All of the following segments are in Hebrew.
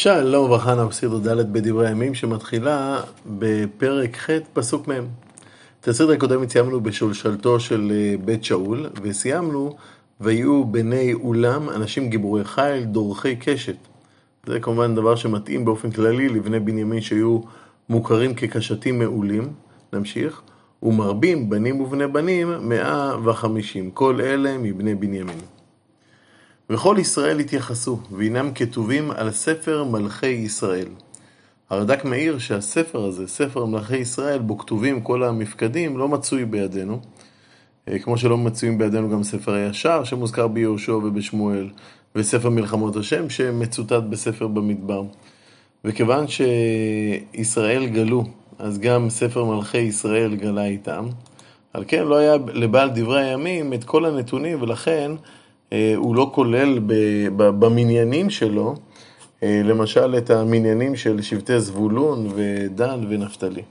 שלום וברכה, סרטו ד' בדברי הימים שמתחילה בפרק ח' פסוק מ'. את הסרט הקודם סיימנו בשולשלתו של אה, בית שאול וסיימנו ויהיו בני אולם אנשים גיבורי חיל דורכי קשת. זה כמובן דבר שמתאים באופן כללי לבני בנימין שהיו מוכרים כקשתים מעולים. נמשיך. ומרבים בנים ובני בנים מאה וחמישים, כל אלה מבני בנימין. וכל ישראל התייחסו, והנם כתובים על ספר מלכי ישראל. הרד"ק מעיר שהספר הזה, ספר מלכי ישראל, בו כתובים כל המפקדים, לא מצוי בידינו. אה, כמו שלא מצויים בידינו גם ספר הישר, שמוזכר ביהושע ובשמואל, וספר מלחמות השם, שמצוטט בספר במדבר. וכיוון שישראל גלו, אז גם ספר מלכי ישראל גלה איתם. על כן לא היה לבעל דברי הימים את כל הנתונים, ולכן הוא לא כולל במניינים שלו, אה, למשל את המניינים של שבטי זבולון ודן ונפתלי.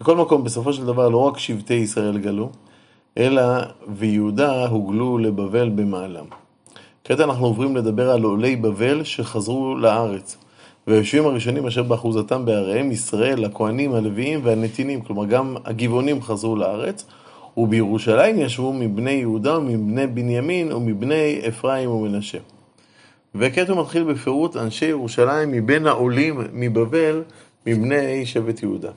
בכל מקום, בסופו של דבר, לא רק שבטי ישראל גלו, אלא ויהודה הוגלו לבבל במעלם. כעת אנחנו עוברים לדבר על עולי בבל שחזרו לארץ. והיושבים הראשונים אשר באחוזתם בעריהם, ישראל, הכהנים, הלוויים והנתינים, כלומר גם הגבעונים חזרו לארץ, ובירושלים ישבו מבני יהודה ומבני בנימין ומבני אפרים ומנשה. וכעת הוא מתחיל בפירוט אנשי ירושלים מבין העולים מבבל, מבני שבט יהודה.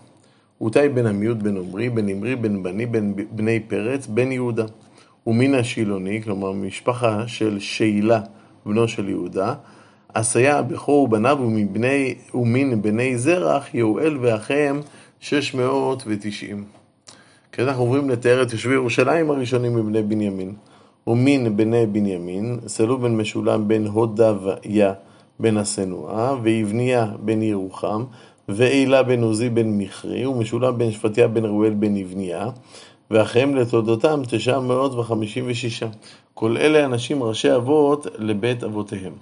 ותאי בן עמיות בן עמרי, בן עמרי בן בני, בן בני פרץ, בן יהודה. ומן השילוני, כלומר משפחה של שילה, בנו של יהודה, עשיה הבכור ובניו ומבני, ומן בני זרח, יואל ואחיהם, 690. אוקיי, כשאנחנו עוברים לתאר את יושבי ירושלים הראשונים מבני בנימין, ומין בני בנימין, סלו בן משולם בן הודויה בן הסנואה, ויבניה בן ירוחם, ואילה בן עוזי בן מכרי, ומשולם בן שפטיה בן ראואל בן יבניה, ואחיהם לתולדותם תשע מאות וחמישים ושישה. כל אלה אנשים ראשי אבות לבית אבותיהם.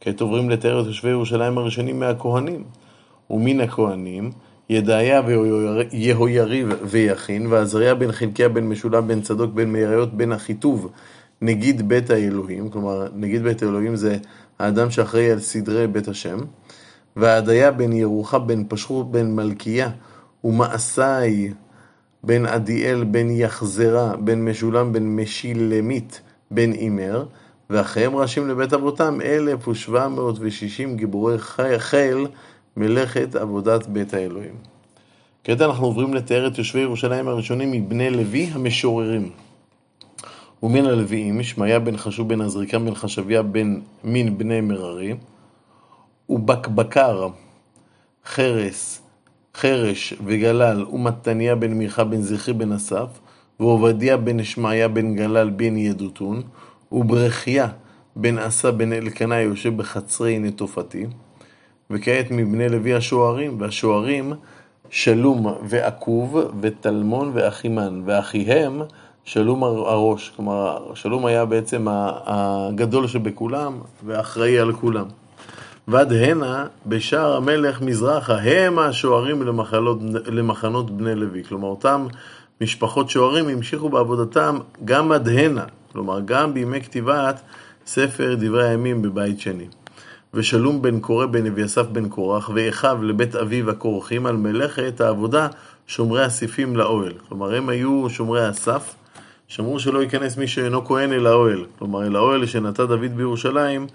כעת עוברים לתאר את יושבי ירושלים הראשונים מהכהנים. ומן הכהנים ידעיה ויהויריב ויכין, ועזריה בן חלקיה בן משולם בן צדוק בן מאריות בן אחיטוב, נגיד בית האלוהים, כלומר נגיד בית האלוהים זה האדם שאחראי על סדרי בית השם, ועדיה בן ירוחה בן פשחור בן מלכיה, ומעשי בן עדיאל בן יחזרה בן משולם בן משילמית בן אימר, ואחיהם ראשים לבית אבותם אלף ושבע מאות ושישים גיבורי חיל מלאכת עבודת בית האלוהים. כעת אנחנו עוברים לתאר את יושבי ירושלים הראשונים מבני לוי המשוררים. ומן הלוויים, שמעיה בן חשוב בן עזריקם בן חשביה בן מין בני מררי, ובקבקר, חרס, חרש וגלל, ומתניה בן מיכה בן זכרי בן אסף, ועובדיה בן שמעיה בן גלל בן ידותון, וברכיה בן עשה בן אלקנה יושב בחצרי נטופתי, וכעת מבני לוי השוערים, והשוערים שלום ועקוב ותלמון ואחימן, ואחיהם שלום הראש, כלומר שלום היה בעצם הגדול שבכולם ואחראי על כולם. ועד הנה בשער המלך מזרחה הם השוערים למחלות, למחנות בני לוי, כלומר אותם משפחות שוערים המשיכו בעבודתם גם עד הנה, כלומר גם בימי כתיבת ספר דברי הימים בבית שני. ושלום בן קורא בן אביסף בן קורח, ואחיו לבית אביו הכורחים על מלאכת העבודה שומרי הסיפים לאוהל. כלומר, הם היו שומרי הסף, שמרו שלא ייכנס מי שאינו כהן אל האוהל. כלומר, אל האוהל שנטע דוד בירושלים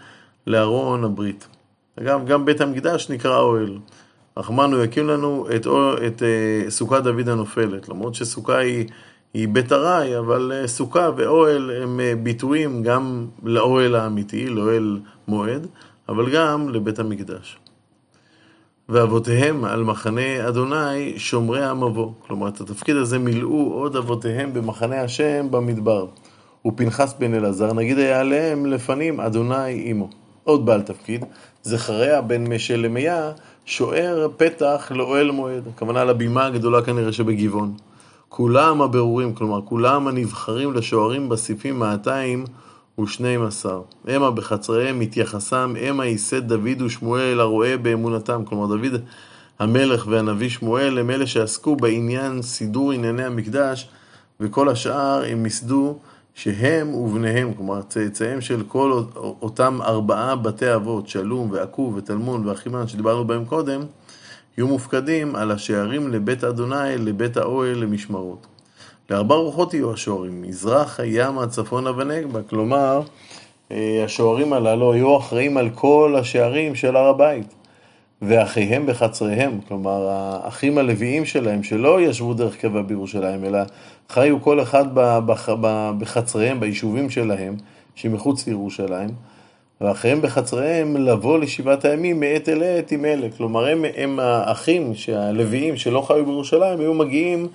לארון הברית. אגב, גם בית המקדש נקרא אוהל. רחמנו יקים לנו את, את, את uh, סוכת דוד הנופלת, למרות שסוכה היא, היא בית ארעי, אבל uh, סוכה ואוהל הם uh, ביטויים גם לאוהל האמיתי, לאוהל מועד, אבל גם לבית המקדש. ואבותיהם על מחנה אדוני שומרי המבוא. כלומר, את התפקיד הזה מילאו עוד אבותיהם במחנה השם במדבר. ופנחס בן אלעזר, נגיד היה עליהם לפנים אדוני עמו. עוד בעל תפקיד, זכריה בן משלמיה, שוער פתח לאוהל מועד. הכוונה לבימה הגדולה כנראה שבגבעון. כולם הבירורים, כלומר כולם הנבחרים לשוערים בסיפים 200 ושנים עשר. המה בחצריהם מתייחסם, המה ייסד דוד ושמואל הרואה באמונתם. כלומר, דוד המלך והנביא שמואל הם אלה שעסקו בעניין סידור ענייני המקדש, וכל השאר הם ייסדו שהם ובניהם, כלומר צאצאיהם של כל אותם ארבעה בתי אבות, שלום ועקוב ותלמון ואחימן שדיברנו בהם קודם, יהיו מופקדים על השערים לבית אדוני, לבית האוהל, למשמרות. לארבע רוחות יהיו השוערים, מזרח, הים, הצפונה ונגבה. כלומר, אה, השוערים הללו היו אחראים על כל השערים של הר הבית. ואחיהם בחצריהם, כלומר האחים הלוויים שלהם, שלא ישבו דרך קבע בירושלים, אלא חיו כל אחד בחצריהם, ביישובים שלהם, שמחוץ לירושלים, ואחיהם בחצריהם לבוא לשבעת הימים מעת אל עת עם אלה. כלומר, הם, הם האחים הלוויים שלא חיו בירושלים, היו מגיעים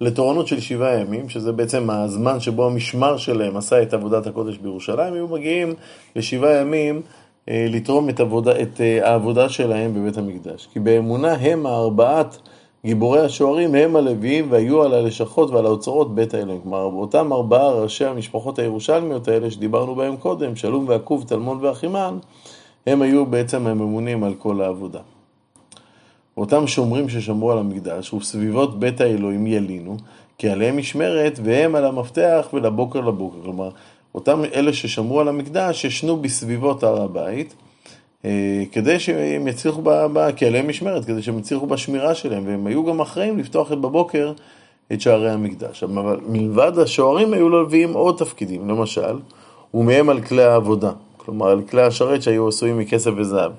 לתורנות של שבעה ימים, שזה בעצם הזמן שבו המשמר שלהם עשה את עבודת הקודש בירושלים, היו מגיעים לשבעה ימים אה, לתרום את, עבודה, את אה, העבודה שלהם בבית המקדש. כי באמונה הם הארבעת גיבורי השוערים, הם הלוויים והיו על הלשכות ועל האוצרות בית האלוהים. כלומר, אותם ארבעה ראשי המשפחות הירושלמיות האלה שדיברנו בהם קודם, שלום ועקוב, טלמון ואחימן, הם היו בעצם הממונים על כל העבודה. אותם שומרים ששמרו על המקדש וסביבות בית האלוהים ילינו, כי עליהם משמרת והם על המפתח ולבוקר לבוקר. כלומר, אותם אלה ששמרו על המקדש ישנו בסביבות הר הבית, אה, כדי שהם יצליחו, ב, כי עליהם משמרת, כדי שהם יצליחו בשמירה שלהם, והם היו גם אחראים לפתוח את בבוקר את שערי המקדש. אבל מלבד השוערים היו ללוויים עוד תפקידים, למשל, ומהם על כלי העבודה, כלומר על כלי השרת שהיו עשויים מכסף וזהב,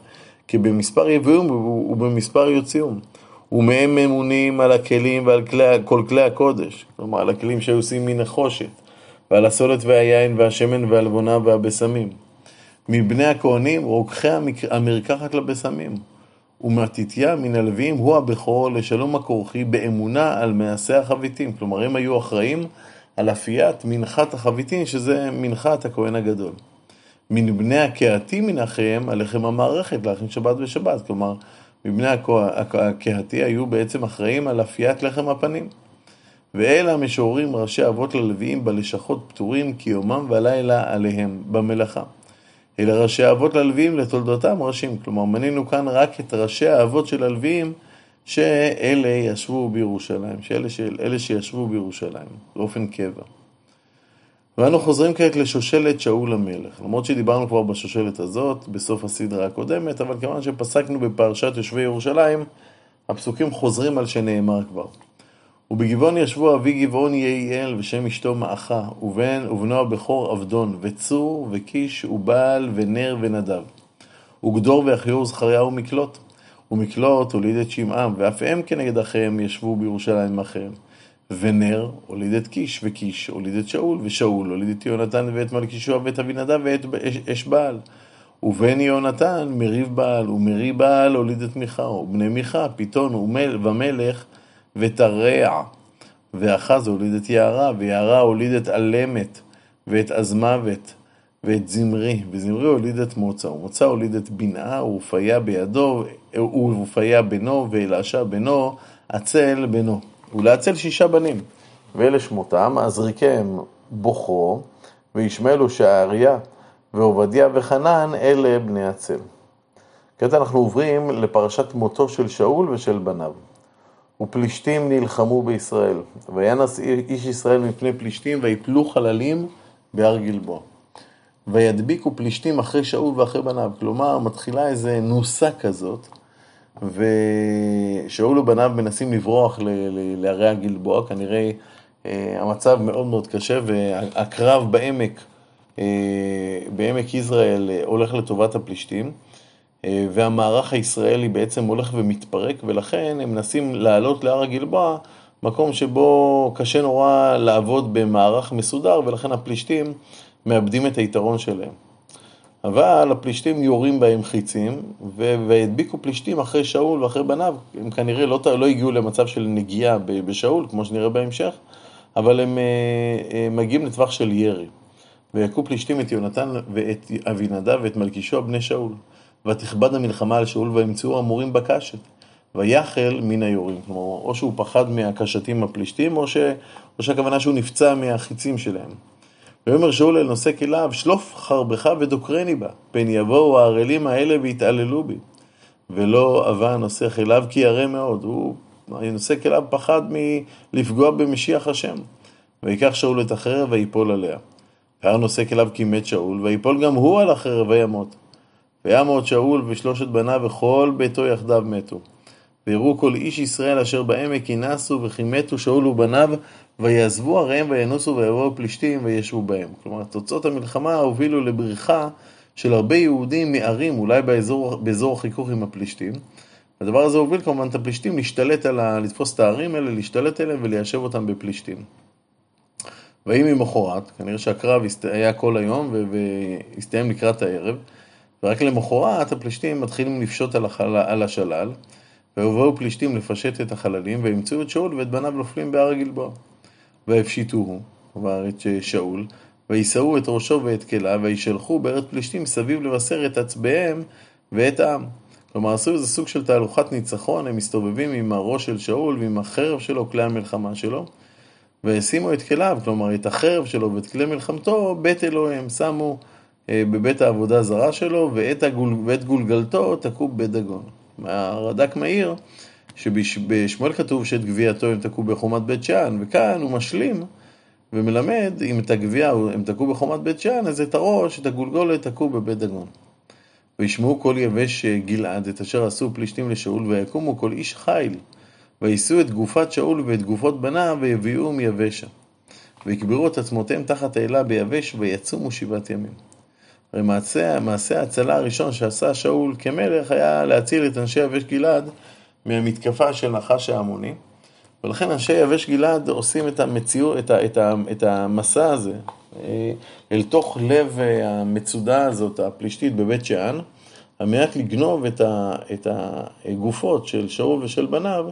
כי במספר יביאום ובמספר יוציאום. ומהם ממונים על הכלים ועל כלי, כל כלי הקודש, כלומר על הכלים שהיו עושים מנחושת, ועל הסולת והיין והשמן והלבונה והבשמים. מבני הכהנים רוקחי המרקחת לבשמים. ומתתיה מן הלוויים הוא הבכור לשלום הכורחי באמונה על מעשה החביתים. כלומר, הם היו אחראים על אפיית מנחת החביתים, שזה מנחת הכהן הגדול. מן בני הקהתי מן אחיהם, הלחם המערכת, להכין שבת ושבת. כלומר, מבני הקהתי היו בעצם אחראים על אפיית לחם הפנים. ואלה המשוררים ראשי אבות ללוויים בלשכות פטורים כי יומם ולילה עליהם במלאכה. אלה ראשי האבות ללוויים לתולדותם ראשים. כלומר, מנינו כאן רק את ראשי האבות של הלוויים שאלה ישבו בירושלים, שאלה שאלה שישבו בירושלים, באופן קבע. ואנו חוזרים כעת לשושלת שאול המלך. למרות שדיברנו כבר בשושלת הזאת, בסוף הסדרה הקודמת, אבל כיוון שפסקנו בפרשת יושבי ירושלים, הפסוקים חוזרים על שנאמר כבר. ובגבעון ישבו אבי גבעון יעיאל ושם אשתו מאחה, ובן ובנו הבכור עבדון, וצור וקיש ובעל ונר ונדב. וגדור ואחיור זכריה ומקלוט. ומקלוט הוליד את שמעם, ואף הם כנגד אחיהם ישבו בירושלים אחיהם. ונר הוליד את קיש, וקיש הוליד את שאול, ושאול הוליד את יונתן ואת מלכישוע ואת אבינדב ואת אש בעל. ובן יונתן מריב בעל, ומרי בעל הוליד את מיכה, ובני מיכה פיתון ומלך ותרע, ואחז הוליד את יערה, ויערה הוליד את אלמת, ואת עזמוות, ואת זמרי, וזמרי הוליד את מוצא, ומוצא הוליד את בנאה, ורפיה בידו, ורפיה בנו, ואלעשה בנו, עצל בנו. ולעצל שישה בנים. ואלה שמותם, עזריקיהם בוכרו, וישמעאל ושעריה, ועובדיה וחנן, אלה בני עצל. כעת אנחנו עוברים לפרשת מותו של שאול ושל בניו. ופלישתים נלחמו בישראל. וינס איש ישראל מפני פלישתים ויפלו חללים בהר גלבוע. וידביקו פלישתים אחרי שאול ואחרי בניו. כלומר, מתחילה איזה נוסה כזאת, ושאול ובניו מנסים לברוח להרי הגלבוע, כנראה אה, המצב מאוד מאוד קשה, והקרב בעמק, אה, בעמק יזרעאל אה, הולך לטובת הפלישתים. והמערך הישראלי בעצם הולך ומתפרק, ולכן הם מנסים לעלות להר הגלבוע, מקום שבו קשה נורא לעבוד במערך מסודר, ולכן הפלישתים מאבדים את היתרון שלהם. אבל הפלישתים יורים בהם חיצים, והדביקו פלישתים אחרי שאול ואחרי בניו. הם כנראה לא, לא הגיעו למצב של נגיעה בשאול, כמו שנראה בהמשך, אבל הם, הם אה, אה, מגיעים לטווח של ירי. ויכו פלישתים את יונתן ואת אבינדב ואת מלכישוע בני שאול. ותכבד המלחמה על שאול וימצאו המורים בקשת. ויחל מן היורים. כלומר, או שהוא פחד מהקשתים הפלישתים, או, ש... או שהכוונה שהוא נפצע מהחיצים שלהם. ויאמר שאול אל נושא כליו, שלוף חרבך ודוקרני בה, פן יבואו הערלים האלה ויתעללו בי. ולא אבה נושא כליו כי ירא מאוד. הוא, נושא כליו פחד מלפגוע במשיח השם. ויקח שאול את החרב ויפול עליה. והיה נושא כליו כי מת שאול, ויפול גם הוא על החרב וימות. וימות שאול ושלושת בניו וכל ביתו יחדיו מתו. ויראו כל איש ישראל אשר בעמק כי נסו וכי מתו שאול ובניו ויעזבו עריהם וינוסו ויבואו פלישתים וישבו בהם. כלומר, תוצאות המלחמה הובילו לבריחה של הרבה יהודים מערים, אולי באזור, באזור החיכוך עם הפלישתים. הדבר הזה הוביל כמובן את הפלישתים להשתלט על ה... לתפוס את הערים האלה, להשתלט עליהם וליישב אותם בפלישתים. ויהי ממחרת, כנראה שהקרב היה כל היום והסתיים לקראת הערב, ורק למחרת הפלישתים מתחילים לפשוט על, החל... על השלל, ויבואו פלישתים לפשט את החללים, וימצאו את שאול ואת בניו נופלים בהר הגלבוע. ויפשיטוהו, כלומר את שאול, ויישאו את ראשו ואת כליו, וישלחו בארץ פלישתים סביב לבשר את עצביהם ואת העם. כלומר, עשו איזה סוג של תהלוכת ניצחון, הם מסתובבים עם הראש של שאול ועם החרב שלו, כלי המלחמה שלו, ושימו את כליו, כלומר, את החרב שלו ואת כלי מלחמתו, בית אלוהים, שמו אה, בבית העבודה זרה שלו, ואת, הגול, ואת גולגלתו תקעו בית דגון. הרד"ק מעיר שבשמואל כתוב שאת גביעתו הם תקעו בחומת בית שאן, וכאן הוא משלים ומלמד אם את הגביע הם תקעו בחומת בית שאן, אז את הראש, את הגולגולת, תקעו בבית דגון. וישמעו כל יבש גלעד את אשר עשו פלישתים לשאול, ויקומו כל איש חיל, ויישאו את גופת שאול ואת גופות בניו, ויביאו מיבשה. ויקברו את עצמותיהם תחת האלה ביבש, ויצומו שבעת ימים. הרי מעשה, מעשה ההצלה הראשון שעשה שאול כמלך היה להציל את אנשי יבש גלעד מהמתקפה של נחש העמוני. ולכן אנשי יבש גלעד עושים את, המציאו, את, ה, את, ה, את המסע הזה אה, אל תוך לב אה, המצודה הזאת, הפלישתית בבית שאן, על מנת לגנוב את, ה, את הגופות של שאול ושל בניו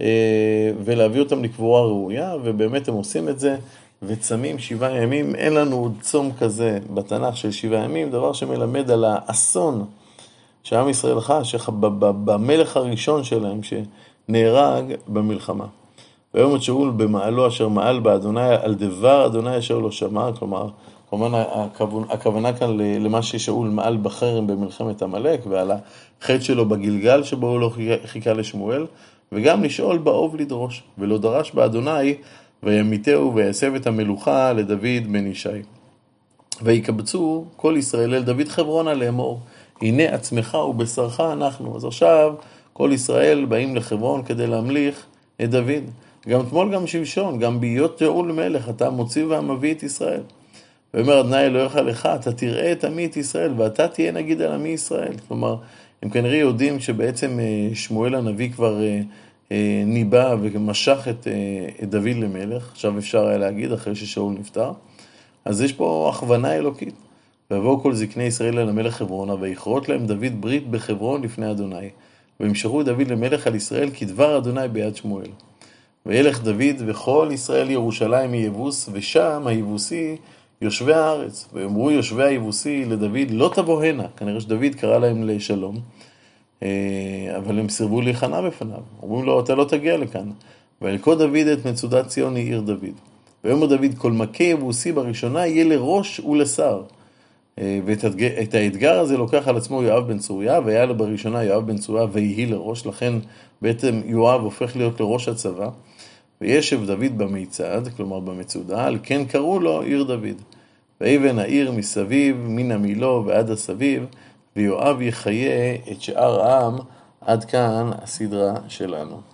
אה, ולהביא אותם לקבורה ראויה, ובאמת הם עושים את זה וצמים שבעה ימים. אין לנו עוד צום כזה בתנ"ך של שבעה ימים, דבר שמלמד על האסון שעם ישראל חש, במלך הראשון שלהם שנהרג במלחמה. ויאמר שאול במעלו אשר מעל באדוני, על דבר אדוני אשר לא שמע, כלומר, כמובן הכוונה כאן למה ששאול מעל בחרם במלחמת עמלק, ועל החטא שלו בגלגל שבו הוא לא חיכה לשמואל, וגם לשאול באוב לדרוש, ולא דרש באדוני, וימיתהו ויסב את המלוכה לדוד בן ישי. ויקבצו כל ישראל אל דוד חברונה לאמור, הנה עצמך ובשרך אנחנו. אז עכשיו כל ישראל באים לחברון כדי להמליך את דוד. גם אתמול, גם שלשון, גם בהיות שאול מלך, אתה מוציא והמביא את ישראל. ואומר אדוני אלוהיך לך, אתה תראה את עמי את ישראל, ואתה תהיה נגיד על עמי ישראל. כלומר, הם כנראה יודעים שבעצם אה, שמואל הנביא כבר אה, ניבא ומשך את, את דוד למלך, עכשיו אפשר היה להגיד, אחרי ששאול נפטר. אז יש פה הכוונה אלוקית. ויבואו כל זקני ישראל אל המלך חברונה, ויכרות להם דוד ברית בחברון לפני אדוני. וימשכו דוד למלך על ישראל כדבר אדוני ביד שמואל. וילך דוד וכל ישראל ירושלים מיבוס, ושם היבוסי יושבי הארץ. ואמרו יושבי היבוסי לדוד, לא תבוא הנה. כנראה שדוד קרא להם לשלום, אה, אבל הם סירבו להיכנע בפניו. אומרים לו, אתה לא תגיע לכאן. וילכוד דוד את מצודת ציון היא עיר דוד. ויאמר דוד, כל מכה יבוסי בראשונה יהיה לראש ולשר. אה, ואת האתגר הזה לוקח על עצמו יואב בן צוריה, והיה לו בראשונה יואב בן צוריה ויהי לראש, לכן בעצם יואב הופך להיות לראש הצבא. וישב דוד במיצד, כלומר במצודה, על כן קראו לו עיר דוד. ויבן העיר מסביב, מן המילו ועד הסביב, ויואב יחיה את שאר העם, עד כאן הסדרה שלנו.